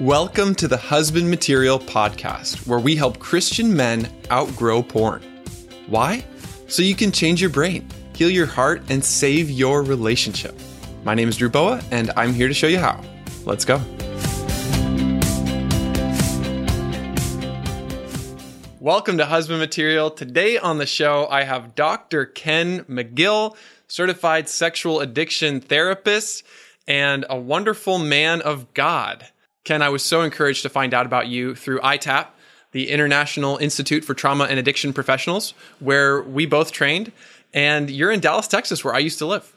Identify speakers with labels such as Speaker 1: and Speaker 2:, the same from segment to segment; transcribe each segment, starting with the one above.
Speaker 1: Welcome to the Husband Material Podcast, where we help Christian men outgrow porn. Why? So you can change your brain, heal your heart, and save your relationship. My name is Drew Boa, and I'm here to show you how. Let's go. Welcome to Husband Material. Today on the show, I have Dr. Ken McGill, certified sexual addiction therapist, and a wonderful man of God. Ken, I was so encouraged to find out about you through ITAP, the International Institute for Trauma and Addiction Professionals, where we both trained. And you're in Dallas, Texas, where I used to live.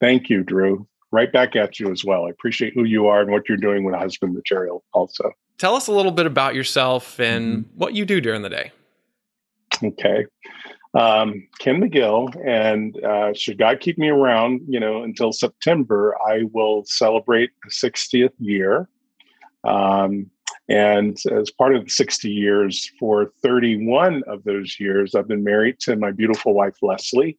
Speaker 2: Thank you, Drew. Right back at you as well. I appreciate who you are and what you're doing with husband material also.
Speaker 1: Tell us a little bit about yourself and mm-hmm. what you do during the day.
Speaker 2: Okay. Um, Ken McGill, and uh, should God keep me around, you know, until September, I will celebrate the 60th year um, and as part of the 60 years, for 31 of those years, I've been married to my beautiful wife, Leslie.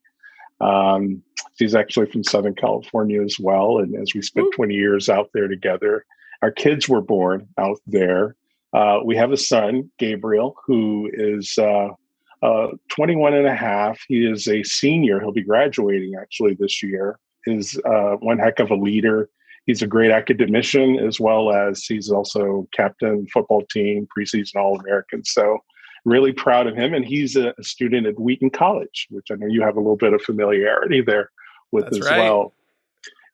Speaker 2: Um, she's actually from Southern California as well. And as we spent 20 years out there together, our kids were born out there. Uh, we have a son, Gabriel, who is uh, uh, 21 and a half. He is a senior. He'll be graduating actually this year. Is uh, one heck of a leader he's a great academician as well as he's also captain football team preseason all american so really proud of him. And he's a, student at wheaton college which i know you have a little bit of familiarity there with That's as right. well.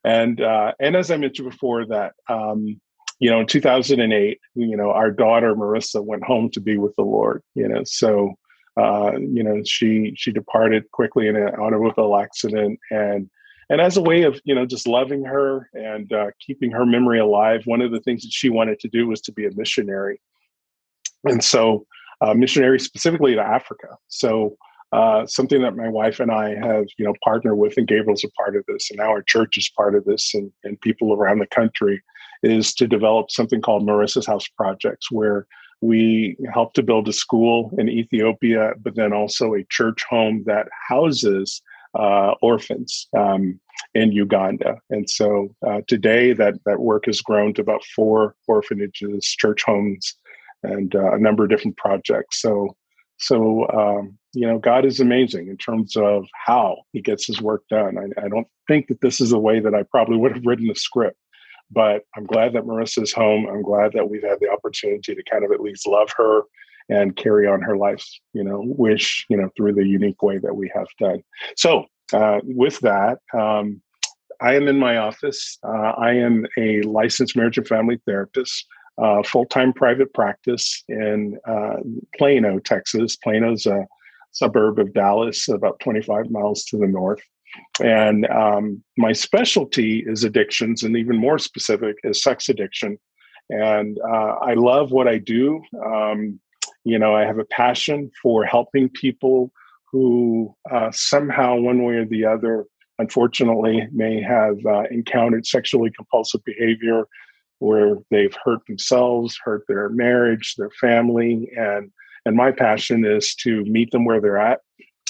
Speaker 2: And uh, and as i mentioned before that um, you know in 2008 you know our daughter marissa went home to be with the lord you know so uh, you know she she departed quickly in an automobile accident. And and as a way of you know just loving her and uh, keeping her memory alive one of the things that she wanted to do was to be a missionary. And so uh, missionary specifically to africa. So uh, something that my wife and i have you know partnered with and gabriel's a part of this and now our church is part of this and, and people around the country is to develop something called marissa's house projects where we help to build a school in ethiopia but then also a church home that houses uh, orphans um, in Uganda. And so uh, today, that that work has grown to about four orphanages, church homes, and uh, a number of different projects. So, so um, you know, God is amazing in terms of how He gets His work done. I, I don't think that this is a way that I probably would have written the script. But I'm glad that Marissa's home. I'm glad that we've had the opportunity to kind of at least love her and carry on her life's you know wish you know through the unique way that we have done. So uh, with that um, i am in my office. Uh, i am a licensed marriage and family therapist uh, full-time private practice in uh, plano texas. Plano's a suburb of dallas about 25 miles to the north. And um, my specialty is addictions and even more specific is sex addiction. And uh, I love what I do. Um, you know, I have a passion for helping people who uh, somehow, one way or the other, unfortunately, may have uh, encountered sexually compulsive behavior where they've hurt themselves, hurt their marriage, their family, and and my passion is to meet them where they're at,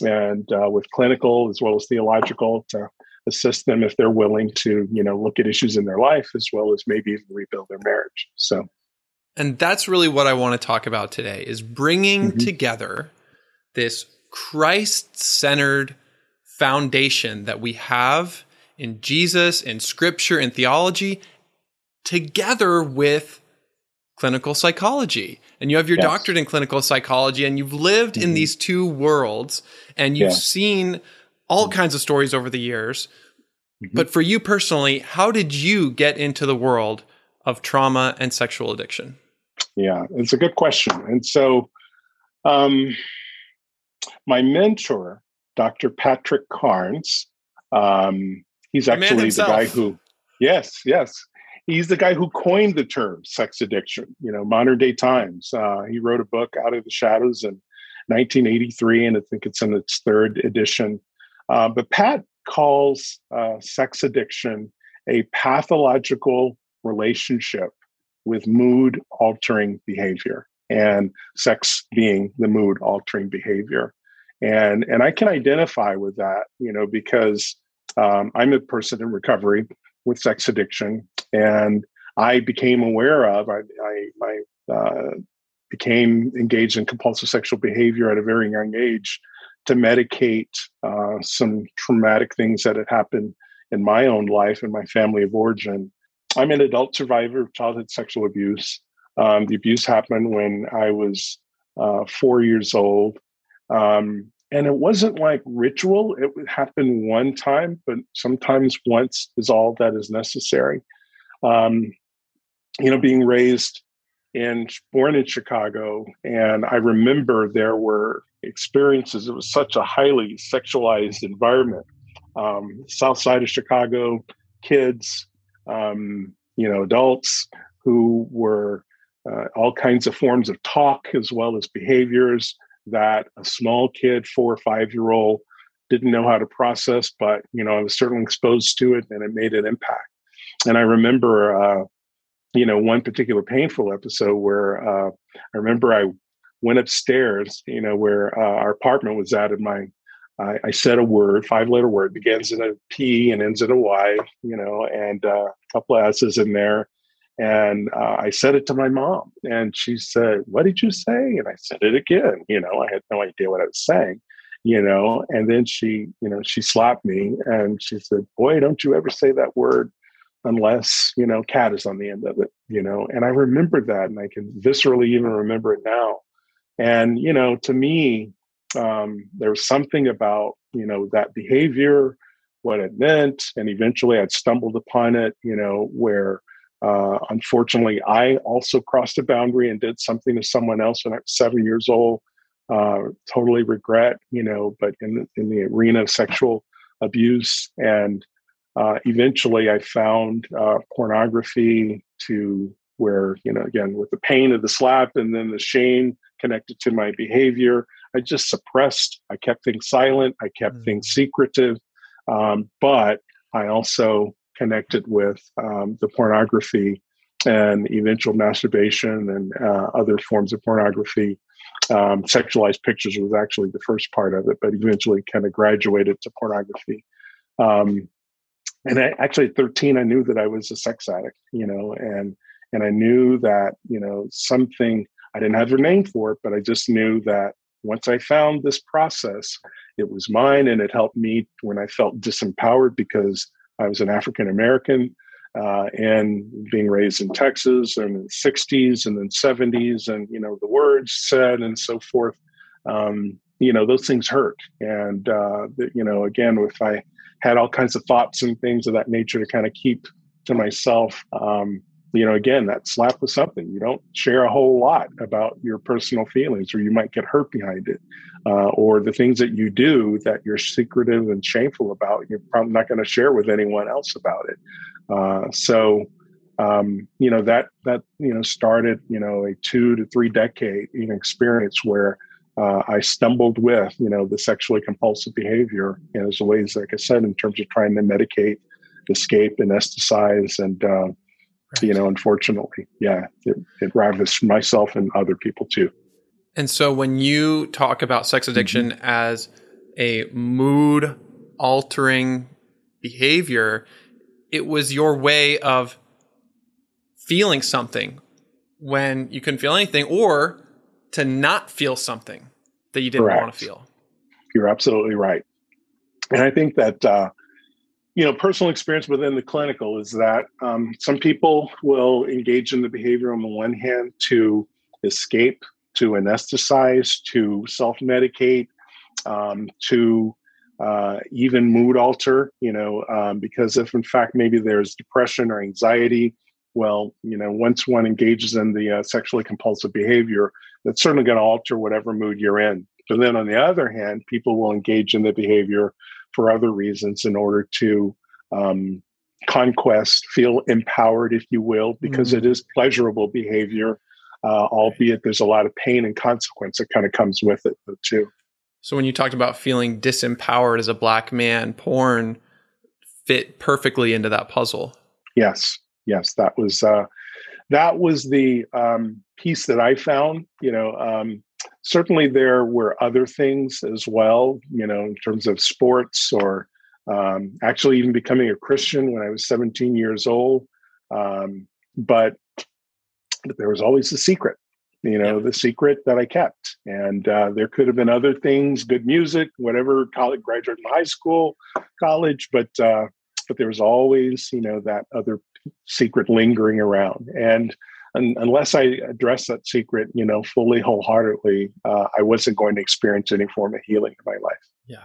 Speaker 2: and uh, with clinical as well as theological to assist them if they're willing to, you know, look at issues in their life as well as maybe even rebuild their marriage. So.
Speaker 1: And that's really what I want to talk about today is bringing mm-hmm. together this Christ-centered foundation that we have in Jesus, in scripture, in theology, together with clinical psychology. And you have your yes. doctorate in clinical psychology and you've lived mm-hmm. in these two worlds and you've yeah. seen all mm-hmm. kinds of stories over the years. Mm-hmm. But for you personally, how did you get into the world of trauma and sexual addiction?
Speaker 2: Yeah, it's a good question. And so, um, my mentor, Dr. Patrick Carnes, um, he's actually the guy who, yes, yes, he's the guy who coined the term sex addiction, you know, modern day times. Uh, he wrote a book, Out of the Shadows, in 1983, and I think it's in its third edition. Uh, but Pat calls uh, sex addiction a pathological relationship with mood altering behavior and sex being the mood altering behavior and and i can identify with that you know because um, i'm a person in recovery with sex addiction and I became aware of. I, I, I uh, became engaged in compulsive sexual behavior at a very young age to medicate uh, some traumatic things that had happened in my own life and my family of origin. I'm an adult survivor of childhood sexual abuse. Um, the abuse happened when I was uh, four years old. Um, and it wasn't like ritual, it would happen one time, but sometimes once is all that is necessary. Um, you know, being raised and born in Chicago, and I remember there were experiences. It was such a highly sexualized environment. Um, South side of Chicago, kids, um, you know, adults who were uh, all kinds of forms of talk as well as behaviors that a small kid, four or five year old, didn't know how to process, but you know, I was certainly exposed to it and it made an impact. And I remember, uh, you know, one particular painful episode where uh, I remember I went upstairs, you know, where uh, our apartment was at, and my I, I, said a word, five letter word, begins in a P and ends in a Y, you know, and uh, a couple of S's in there. And uh, I said it to my mom, and she said, What did you say? And I said it again. You know, I had no idea what I was saying, you know. And then she, you know, she slapped me and she said, Boy, don't you ever say that word unless, you know, cat is on the end of it, you know. And I remember that, and I can viscerally even remember it now. And, you know, to me, um, there was something about, you know, that behavior, what it meant. And eventually I'd stumbled upon it, you know, where, uh, unfortunately, I also crossed a boundary and did something to someone else when I was seven years old. Uh, totally regret, you know, but in in the arena of sexual abuse, and uh, eventually I found uh, pornography to where you know again with the pain of the slap and then the shame connected to my behavior, I just suppressed. I kept things silent. I kept mm. things secretive, um, but I also connected with um, the pornography and eventual masturbation and uh, other forms of pornography. Um, sexualized pictures was actually the first part of it, but eventually kind of graduated to pornography. Um, and I, actually, at 13, I knew that I was a sex addict, you know, and and I knew that you know something. I didn't have a name for it, but I just knew that once I found this process, it was mine, and it helped me when I felt disempowered because I was an African American uh, and being raised in Texas and in the 60s and then 70s, and you know the words said and so forth. Um, you know those things hurt, and uh, you know again, if I had all kinds of thoughts and things of that nature to kind of keep to myself. Um, you know, again, that slap was something. You don't share a whole lot about your personal feelings, or you might get hurt behind it, uh, or the things that you do that you're secretive and shameful about. You're probably not going to share with anyone else about it. Uh, so, um, you know that that you know started you know a two to three decade you know, experience where uh, I stumbled with you know the sexually compulsive behavior as ways, like I said, in terms of trying to medicate, escape, anesthetize, and uh, Right. You know, unfortunately, yeah, it, it ravished myself and other people too.
Speaker 1: And so when you talk about sex addiction mm-hmm. as a mood altering behavior, it was your way of feeling something when you couldn't feel anything or to not feel something that you didn't Correct. want to feel.
Speaker 2: You're absolutely right. And I think that uh, you know, personal experience within the clinical is that um, some people will engage in the behavior on the one hand to escape, to anesthetize, to self medicate, um, to uh, even mood alter, you know, um, because if in fact maybe there's depression or anxiety, well, you know, once one engages in the uh, sexually compulsive behavior, that's certainly going to alter whatever mood you're in. But then on the other hand, people will engage in the behavior for other reasons in order to um, conquest, feel empowered, if you will, because mm-hmm. it is pleasurable behavior, uh, albeit there's a lot of pain and consequence that kind of comes with it, too.
Speaker 1: So when you talked about feeling disempowered as a black man, porn fit perfectly into that puzzle.
Speaker 2: Yes, yes, that was uh, that was the um, piece that I found. You know, um, certainly there were other things as well. You know, in terms of sports or um, actually even becoming a Christian when I was 17 years old. Um, but, there was always the secret you know yeah. the secret that i kept and uh, there could have been other things good music whatever college graduate from high school college but uh, but there was always you know that other secret lingering around and unless i address that secret you know fully wholeheartedly uh, i wasn't going to experience any form of healing in my life
Speaker 1: yeah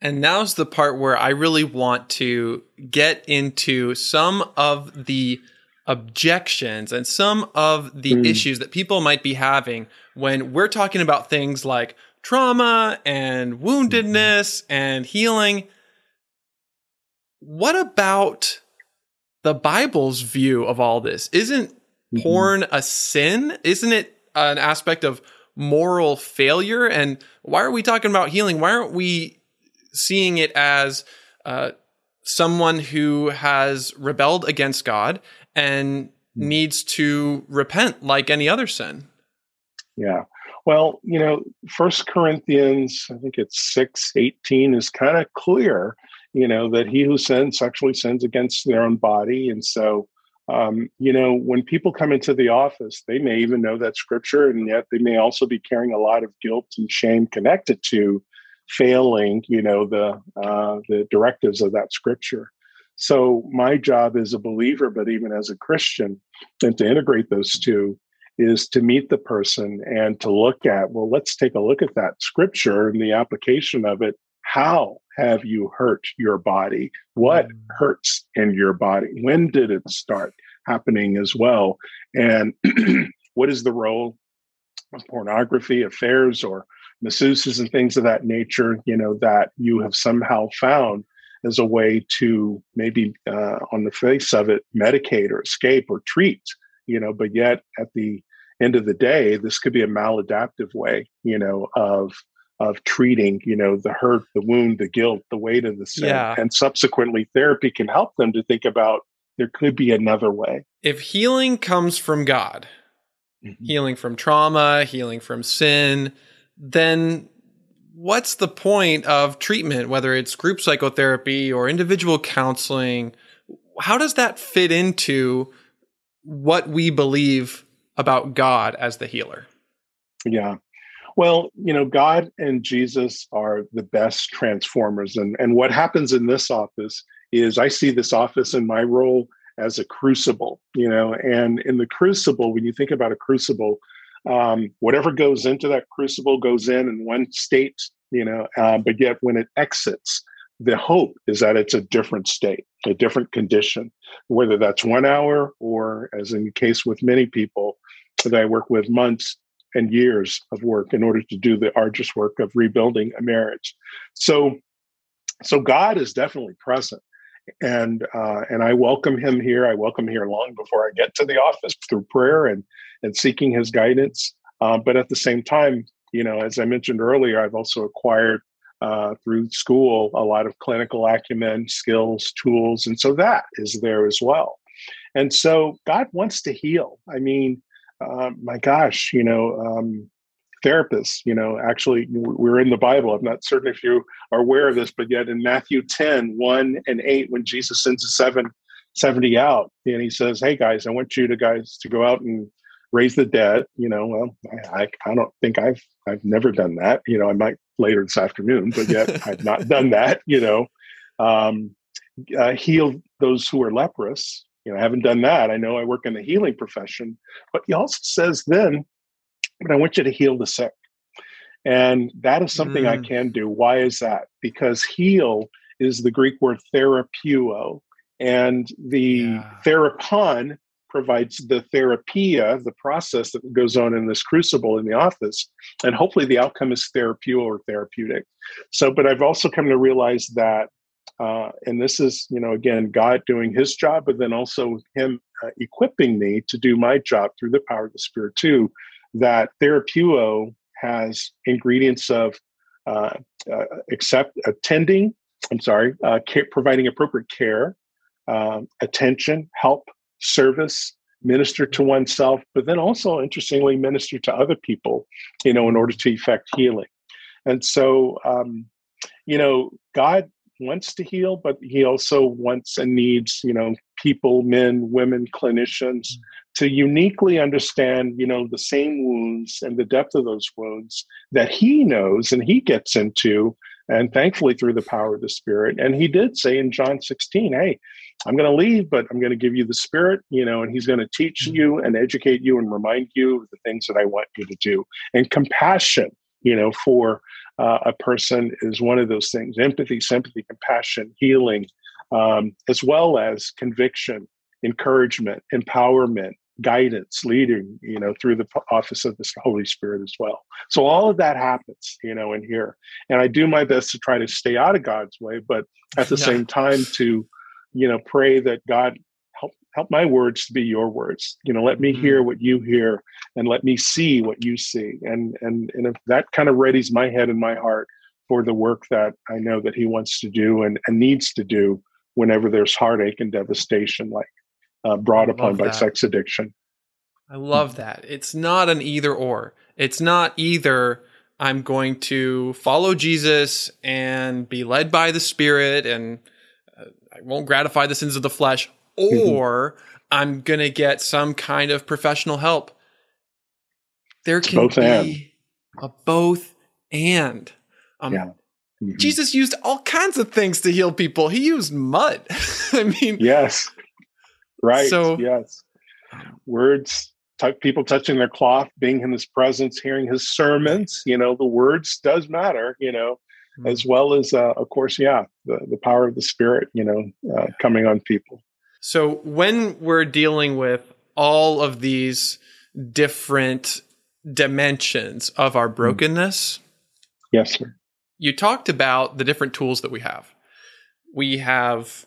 Speaker 1: and now's the part where i really want to get into some of the objections and some of the mm. issues that people might be having when we're talking about things like trauma and woundedness mm-hmm. and healing. What about the Bible's view of all this? Isn't mm-hmm. porn a sin? Isn't it an aspect of moral failure? And why are we talking about healing? Why aren't we seeing it as uh, someone who has rebelled against God and hmm. needs to repent like any other sin.
Speaker 2: Yeah. Well, you know, First Corinthians, I think it's 6 18 is kind of clear, you know, that he who sins sexually sins against their own body. And so, um, you know, when people come into the office, they may even know that scripture, and yet they may also be carrying a lot of guilt and shame connected to failing, you know, the uh, the directives of that scripture. So my job as a believer, but even as a Christian, and to integrate those two is to meet the person and to look at, well, let's take a look at that scripture and the application of it. How have you hurt your body? What mm. hurts in your body? When did it start happening as well? And what is the role of pornography, affairs, or masseuses and things of that nature, you know, that you have somehow found as a way to maybe uh, on the face of it medicate or escape or treat you know but yet at the end of the day this could be a maladaptive way you know of of treating you know the hurt the wound the guilt the weight of the sin yeah. and subsequently therapy can help them to think about there could be another way
Speaker 1: if healing comes from god mm-hmm. healing from trauma healing from sin then what's the point of treatment, whether it's group psychotherapy or individual counseling? How does that fit into what we believe about God as the healer?
Speaker 2: Yeah. Well, you know, God and Jesus are the best transformers. And, and what happens in this office is I see this office in my role as a crucible, you know, and in the crucible, when you think about a crucible, um, whatever goes into that crucible goes in in one state, you know, uh, but yet when it exits, the hope is that it's a different state, a different condition, whether that's one hour or, as in the case with many people that I work with, months and years of work in order to do the arduous work of rebuilding a marriage. So, so God is definitely present and uh, and I welcome him here. I welcome here long before I get to the office through prayer and and seeking his guidance. Uh, but at the same time, you know, as I mentioned earlier, I've also acquired uh, through school a lot of clinical acumen, skills, tools, and so that is there as well. And so God wants to heal. I mean, uh, my gosh, you know, um, therapists, you know, actually we're in the Bible. I'm not certain if you are aware of this, but yet in Matthew 10, 1 and 8, when Jesus sends the seven, 70 out, and he says, Hey guys, I want you to guys to go out and raise the dead. You know, well, I, I don't think I've I've never done that. You know, I might later this afternoon, but yet I've not done that. You know, um, uh, heal those who are leprous. You know, I haven't done that. I know I work in the healing profession, but he also says then but I want you to heal the sick. And that is something mm. I can do. Why is that? Because heal is the Greek word therapeuo, and the yeah. therapon provides the therapia, the process that goes on in this crucible in the office. And hopefully the outcome is therapeuo or therapeutic. So, but I've also come to realize that, uh, and this is, you know, again, God doing his job, but then also him uh, equipping me to do my job through the power of the Spirit too, that Therapeuo has ingredients of uh, uh, accept attending. I'm sorry, uh, care, providing appropriate care, um, attention, help, service, minister to oneself, but then also, interestingly, minister to other people. You know, in order to effect healing. And so, um, you know, God wants to heal, but he also wants and needs, you know, people, men, women, clinicians to uniquely understand, you know, the same wounds and the depth of those wounds that he knows and he gets into and thankfully through the power of the spirit. And he did say in john 16 hey i'm going to leave but i'm going to give you the spirit you know and he's going to teach mm-hmm. you and educate you and remind you of the things that i want you to do. And compassion you know for uh, a person is one of those things. Empathy sympathy compassion healing um, as well as conviction encouragement empowerment guidance leading you know through the office of the holy spirit as well. So all of that happens you know in here. And i do my best to try to stay out of god's way but at the yeah. same time to you know pray that god help help my words to be your words you know let me mm-hmm. hear what you hear and let me see what you see and and and if that kind of readies my head and my heart for the work that i know that he wants to do and, and needs to do whenever there's heartache and devastation like uh, brought upon by sex addiction.
Speaker 1: I love that. It's not an either or. It's not either I'm going to follow Jesus and be led by the Spirit and uh, I won't gratify the sins of the flesh. Or mm-hmm. I'm going to get some kind of professional help. There can both be and. a both and. Um, yeah. Mm-hmm. Jesus used all kinds of things to heal people. He used mud. I mean,
Speaker 2: yes. Right. So yes, words. T- people touching their cloth, being in His presence, hearing His sermons. You know, the words does matter. You know, mm-hmm. as well as uh, of course, yeah, the the power of the Spirit. You know, uh, coming on people.
Speaker 1: So when we're dealing with all of these different dimensions of our mm. brokenness,
Speaker 2: yes, sir.
Speaker 1: You talked about the different tools that we have. We have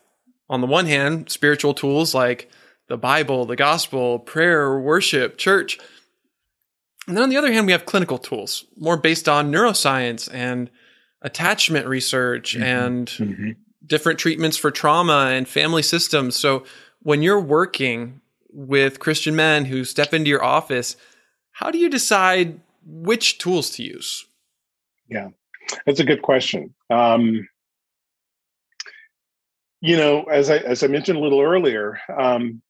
Speaker 1: on the one hand, spiritual tools like the Bible, the gospel, prayer, worship, church. And then on the other hand, we have clinical tools, more based on neuroscience and attachment research mm-hmm. and mm-hmm. Different treatments for trauma and family systems. So when you're working with Christian men who step into your office, how do you decide which tools to use?
Speaker 2: Yeah, that's a good question. Um, you know, as I as I mentioned a little earlier, um,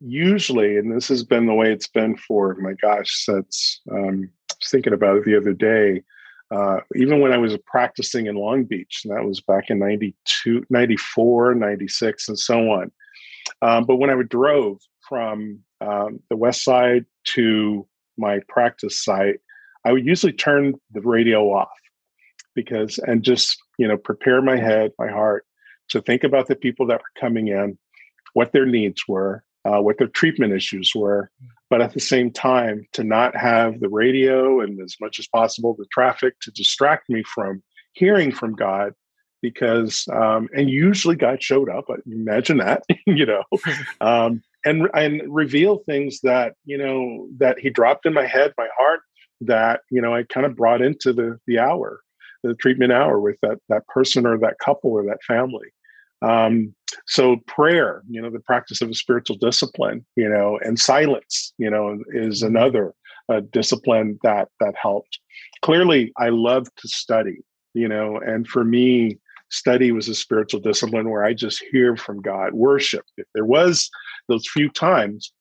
Speaker 2: usually, and this has been the way it's been for my gosh, since um, I was thinking about it the other day. Uh, even when I was practicing in Long Beach, and that was back in 92, 94, 96, and so on. Um, but when I would drove from um, the west side to my practice site, I would usually turn the radio off because and just you know prepare my head, my heart to think about the people that were coming in, what their needs were, uh, what their treatment issues were, but at the same time, to not have the radio and as much as possible the traffic to distract me from hearing from God. Because, um, and usually God showed up, imagine that, you know, um, and, and reveal things that, you know, that He dropped in my head, my heart, that, you know, I kind of brought into the, the hour the treatment hour with that that person or that couple or that family um, so prayer, you know, the practice of a spiritual discipline, you know, and silence, you know, is mm-hmm. another uh, discipline that that helped. Clearly, I love to study, you know, and for me, study was a spiritual discipline where I just hear from God, worship. If there was those few times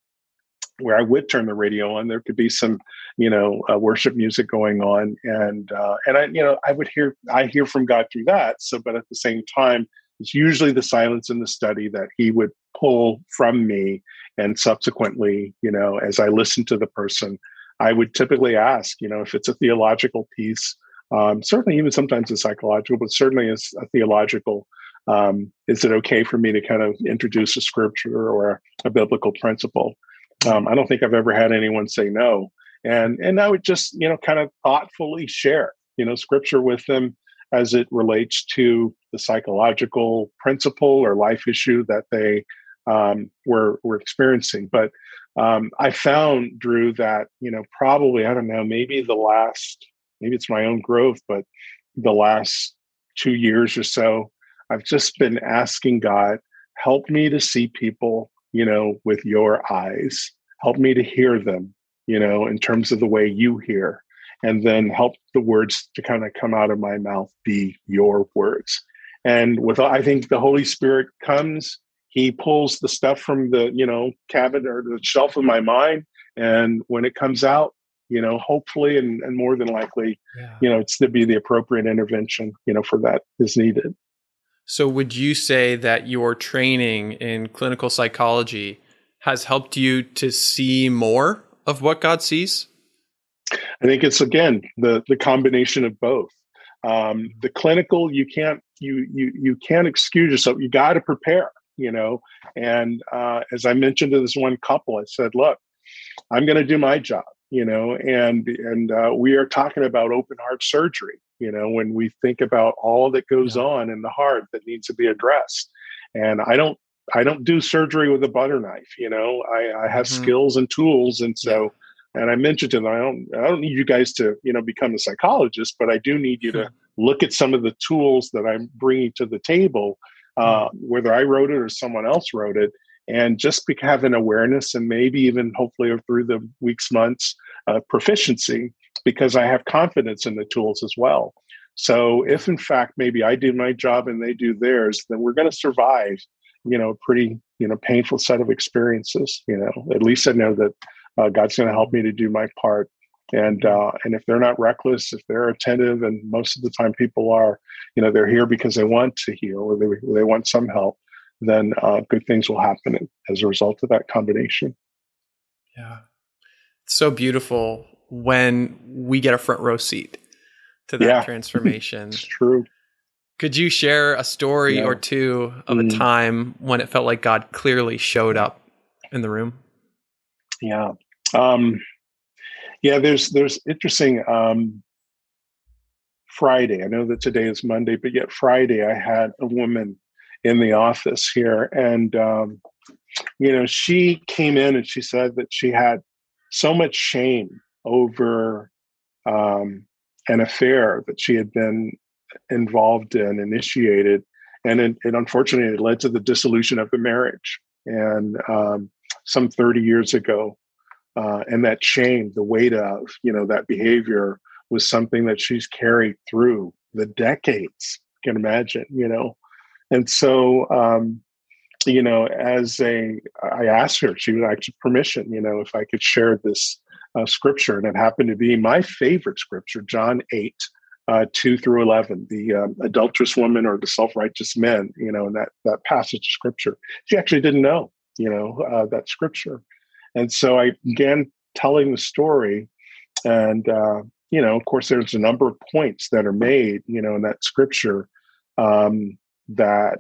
Speaker 2: where I would turn the radio on, there could be some, you know, uh, worship music going on, and uh, and I, you know, I would hear I hear from God through that. So, but at the same time, it's usually the silence in the study that he would pull from me. And subsequently, you know, as I listen to the person, I would typically ask, you know, if it's a theological piece, um, certainly even sometimes a psychological, but certainly it's a theological, um, is it okay for me to kind of introduce a scripture or a biblical principle? Um, I don't think I've ever had anyone say no. And and I would just, you know, kind of thoughtfully share, you know, scripture with them as it relates to the psychological principle or life issue that they um, were were experiencing. But um, I found Drew that you know probably I don't know maybe the last maybe it's my own growth, but the last two years or so, I've just been asking God, help me to see people, you know, with your eyes. Help me to hear them, you know, in terms of the way you hear and then help the words to kind of come out of my mouth be your words And with I think the Holy Spirit comes, he pulls the stuff from the, you know, cabinet or the shelf of my mind. And when it comes out, you know, hopefully and, and more than likely, yeah. you know, it's to be the appropriate intervention, you know, for that is needed.
Speaker 1: So would you say that your training in clinical psychology has helped you to see more of what God sees?
Speaker 2: I think it's again the the combination of both. Um, the clinical, you can't you you you can't excuse yourself. You got to prepare, you know. And uh, as I mentioned to this one couple, I said, "Look, I'm going to do my job, you know." And and uh, we are talking about open heart surgery, you know, when we think about all that goes yeah. on in the heart that needs to be addressed. And I don't I don't do surgery with a butter knife. You know, I, I have mm-hmm. skills and tools, and so. And I mentioned to them, I don't, I don't need you guys to, you know, become a psychologist, but I do need you to look at some of the tools that I'm bringing to the table, uh, hmm. whether I wrote it or someone else wrote it, and just be, have an awareness and maybe even hopefully through the weeks, months, uh, proficiency, because I have confidence in the tools as well. So if in fact maybe I do my job and they do theirs, then we're going to survive you know, a pretty, you know, painful set of experiences. You know, at least I know that uh, God's going to help me to do my part. And uh, and if they're not reckless, if they're attentive, and most of the time people are, you know, they're here because they want to heal or they they want some help, then uh, good things will happen as a result of that combination.
Speaker 1: Yeah, it's so beautiful when we get a front row seat to that yeah. transformation.
Speaker 2: it's true.
Speaker 1: Could you share a story yeah. or two of mm. a time when it felt like God clearly showed up in the room?
Speaker 2: Yeah. Um, yeah, there's there's interesting um, Friday. I know that today is Monday, but yet Friday I had a woman in the office here and um, you know, she came in and she said that she had so much shame over um, an affair that she had been involved in, initiated, and it, it unfortunately it led to the dissolution of the marriage. And um, some 30 years ago, uh, and that shame, the weight of you know that behavior was something that she's carried through the decades. Can imagine, you know, and so um, you know, as a, I asked her, she would actually permission, you know, if I could share this uh, scripture, and it happened to be my favorite scripture, John eight, uh, 2 through 11, the um, adulterous woman or the self righteous men, you know, in that, that passage of scripture. She actually didn't know, you know, uh, that scripture. And so I began telling the story. And, uh, you know, of course, there's a number of points that are made, you know, in that scripture um, that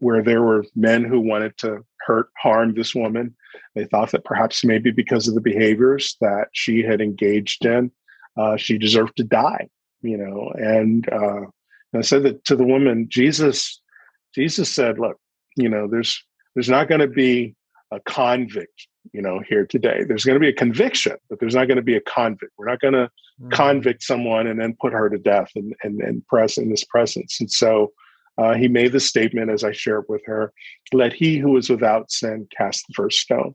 Speaker 2: where there were men who wanted to hurt, harm this woman. They thought that perhaps maybe because of the behaviors that she had engaged in, uh, she deserved to die you know and uh, i said that to the woman jesus jesus said look you know there's there's not going to be a convict you know here today. There's going to be a conviction but there's not going to be a convict. We're not going to mm. convict someone and then put her to death and and, and press in this presence. And so uh, he made the statement as i shared with her let he who is without sin cast the first stone.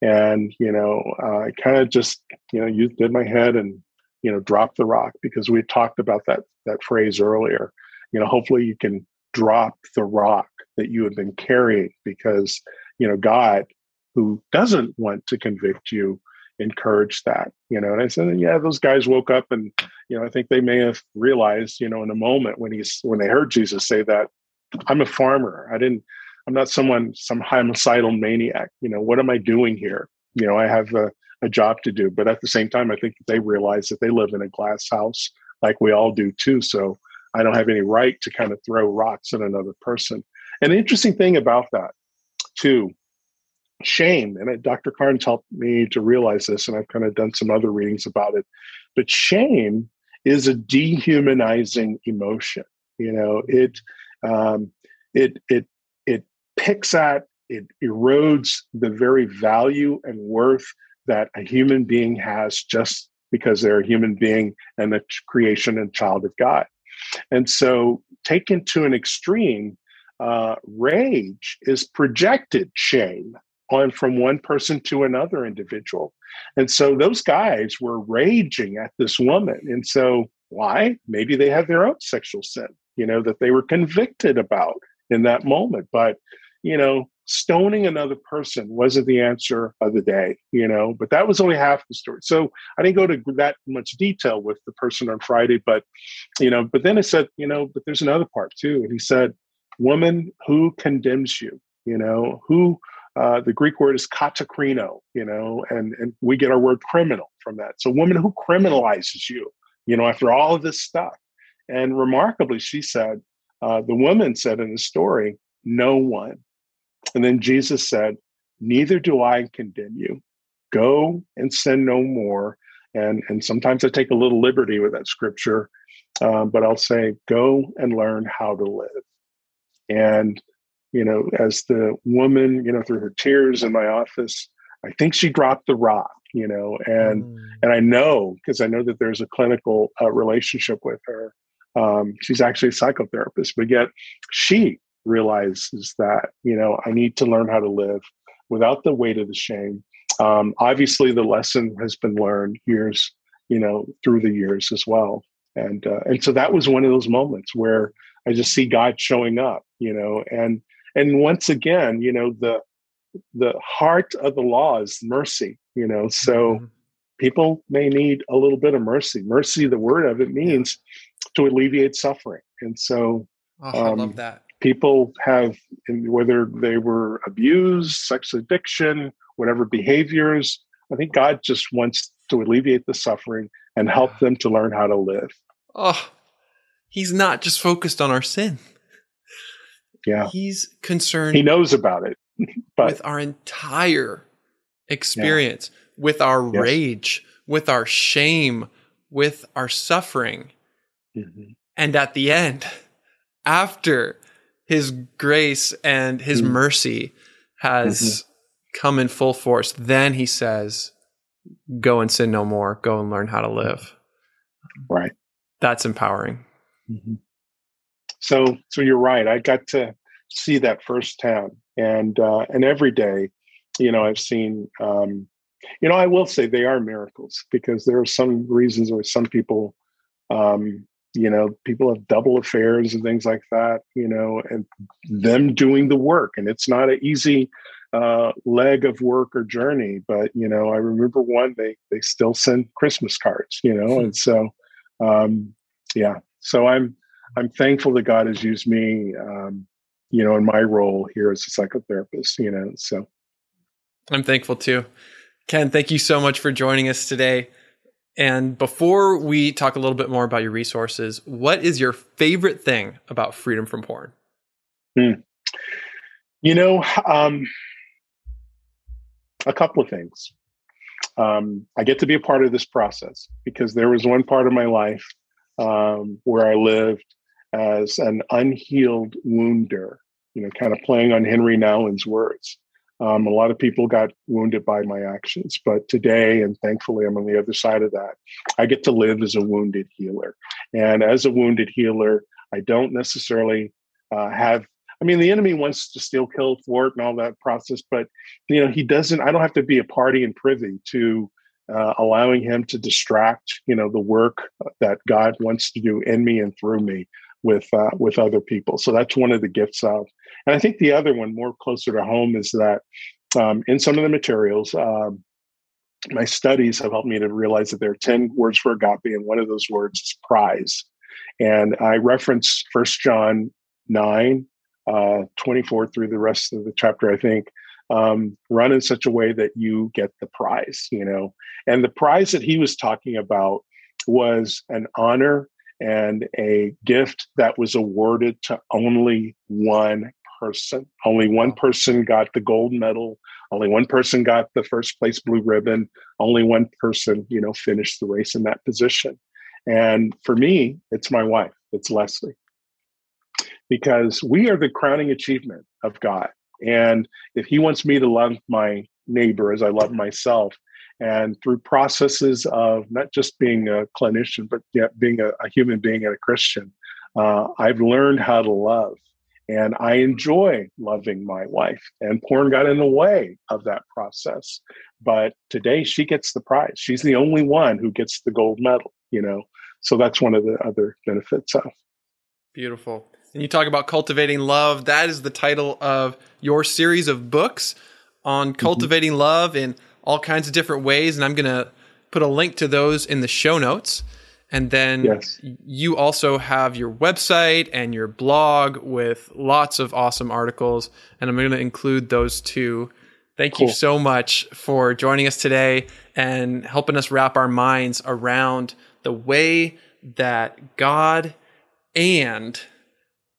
Speaker 2: And you know uh, i kind of just you know you did my head and you know drop the rock because we talked about that that phrase earlier. You know hopefully you can drop the rock that you have been carrying because you know god who doesn't want to convict you encourage that you know and i said yeah those guys woke up and you know i think they may have realized you know in a moment when he's when they heard jesus say that i'm a farmer i didn't i'm not someone some homicidal maniac you know what am i doing here you know i have a a job to do. But at the same time, I think they realize that they live in a glass house like we all do too. So I don't have any right to kind of throw rocks at another person. And the interesting thing about that, too, shame, and Dr. Carnes helped me to realize this, and I've kind of done some other readings about it, but shame is a dehumanizing emotion. You know, it um, it it it picks at it erodes the very value and worth that a human being has just because they're a human being and a creation and child of God. And so, taken to an extreme, uh, rage is projected shame on from one person to another individual. And so, those guys were raging at this woman. And so, why? Maybe they had their own sexual sin. you know, that they were convicted about in that moment. But, you know, stoning another person wasn't the answer of the day, you know, but that was only half the story. So I didn't go to that much detail with the person on Friday, but, you know, but then I said, you know, but there's another part too. And he said, woman, who condemns you? You know, who, uh, the Greek word is katakrino, you know, and, and we get our word criminal from that. So woman who criminalizes you, you know, after all of this stuff. And remarkably, she said, uh, the woman said in the story, no one and then Jesus said, Neither do I condemn you. Go and sin no more. And, and sometimes I take a little liberty with that scripture, um, but I'll say, Go and learn how to live. And, you know, as the woman, you know, through her tears in my office, I think she dropped the rock, you know, and mm. and I know because I know that there's a clinical uh, relationship with her. Um, she's actually a psychotherapist, but yet she realizes that you know i need to learn how to live without the weight of the shame um, obviously the lesson has been learned years you know through the years as well and uh, and so that was one of those moments where i just see god showing up you know and and once again you know the the heart of the law is mercy you know so mm-hmm. people may need a little bit of mercy. Mercy the word of it means to alleviate suffering and so
Speaker 1: oh, i love um, that.
Speaker 2: people have whether they were abused sex addiction whatever behaviors i think god just wants to alleviate the suffering and help them to learn how to live.
Speaker 1: Oh he's not just focused on our sin
Speaker 2: yeah
Speaker 1: he's concerned
Speaker 2: he knows about it
Speaker 1: but with our entire experience yeah. with our yes. rage with our shame with our suffering mm-hmm. and at the end after his grace and his mm mercy has mm-hmm. come in full force, then he says, go and sin no more, go and learn how to live.
Speaker 2: Right.
Speaker 1: That's empowering.
Speaker 2: Mm-hmm. So, so you're right. I got to see that firsthand, and uh, and every day, you know, I've seen. Um, you know, I will say they are miracles because there are some reasons why some people um, you know people have double affairs and things like that you know and them doing the work and it's not an easy uh, leg of work or journey but you know i remember one they they still send christmas cards you know and so um yeah so i'm i'm thankful that god has used me um you know in my role here as a psychotherapist you know so
Speaker 1: i'm thankful too ken thank you so much for joining us today and before we talk a little bit more about your resources, what is your favorite thing about freedom from porn?
Speaker 2: Hmm. You know, um, a couple of things. Um, I get to be a part of this process because there was one part of my life um, where I lived as an unhealed wounder, you know, kind of playing on Henri Nouwen's words. Um, a lot of people got wounded by my actions, but today, and thankfully, I'm on the other side of that. I get to live as a wounded healer. And as a wounded healer, I don't necessarily uh, have I mean, the enemy wants to steal, kill, thwart, and all that process, but you know, he doesn't. I don't have to be a party and privy to uh, allowing him to distract, you know, the work that God wants to do in me and through me with uh, with other people. So that's one of the gifts of. And I think the other one, more closer to home, is that um, in some of the materials, um, my studies have helped me to realize that there are ten words for agape, and one of those words is prize. And I reference First John nine. Uh, 24 through the rest of the chapter, I think, um, run in such a way that you get the prize, you know. And the prize that he was talking about was an honor and a gift that was awarded to only one person. Only one person got the gold medal. Only one person got the first place blue ribbon. Only one person, you know, finished the race in that position. And for me, it's my wife, it's Leslie. Because we are the crowning achievement of God. And if he wants me to love my neighbor as I love myself, and through processes of not just being a clinician, but yet being a, a human being and a Christian, uh, I've learned how to love. And I enjoy loving my wife. And porn got in the way of that process. But today she gets the prize. She's the only one who gets the gold medal, you know. So that's one of the other benefits of.
Speaker 1: Beautiful. And you talk about cultivating love. That is the title of your series of books on mm-hmm. cultivating mm-hmm. love in all kinds of different ways. And I'm going to put a link to those in the show notes. And then yes. you also have your website and your blog with lots of awesome articles. And I'm going to include those too. Thank cool. you so much for joining us today and helping us wrap our minds around the way that God and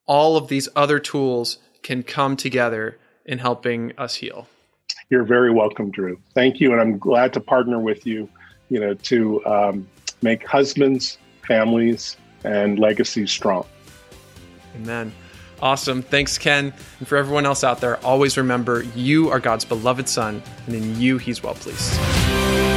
Speaker 1: all of these other tools can come together in helping us heal.
Speaker 2: You're very welcome, Drew. Thank you. And I'm glad to partner with you, you know, to um, make husbands, families, and legacies strong.
Speaker 1: Amen. Awesome. Thanks, Ken. And for everyone else out there, always remember you are God's beloved Son, and in you, He's well pleased.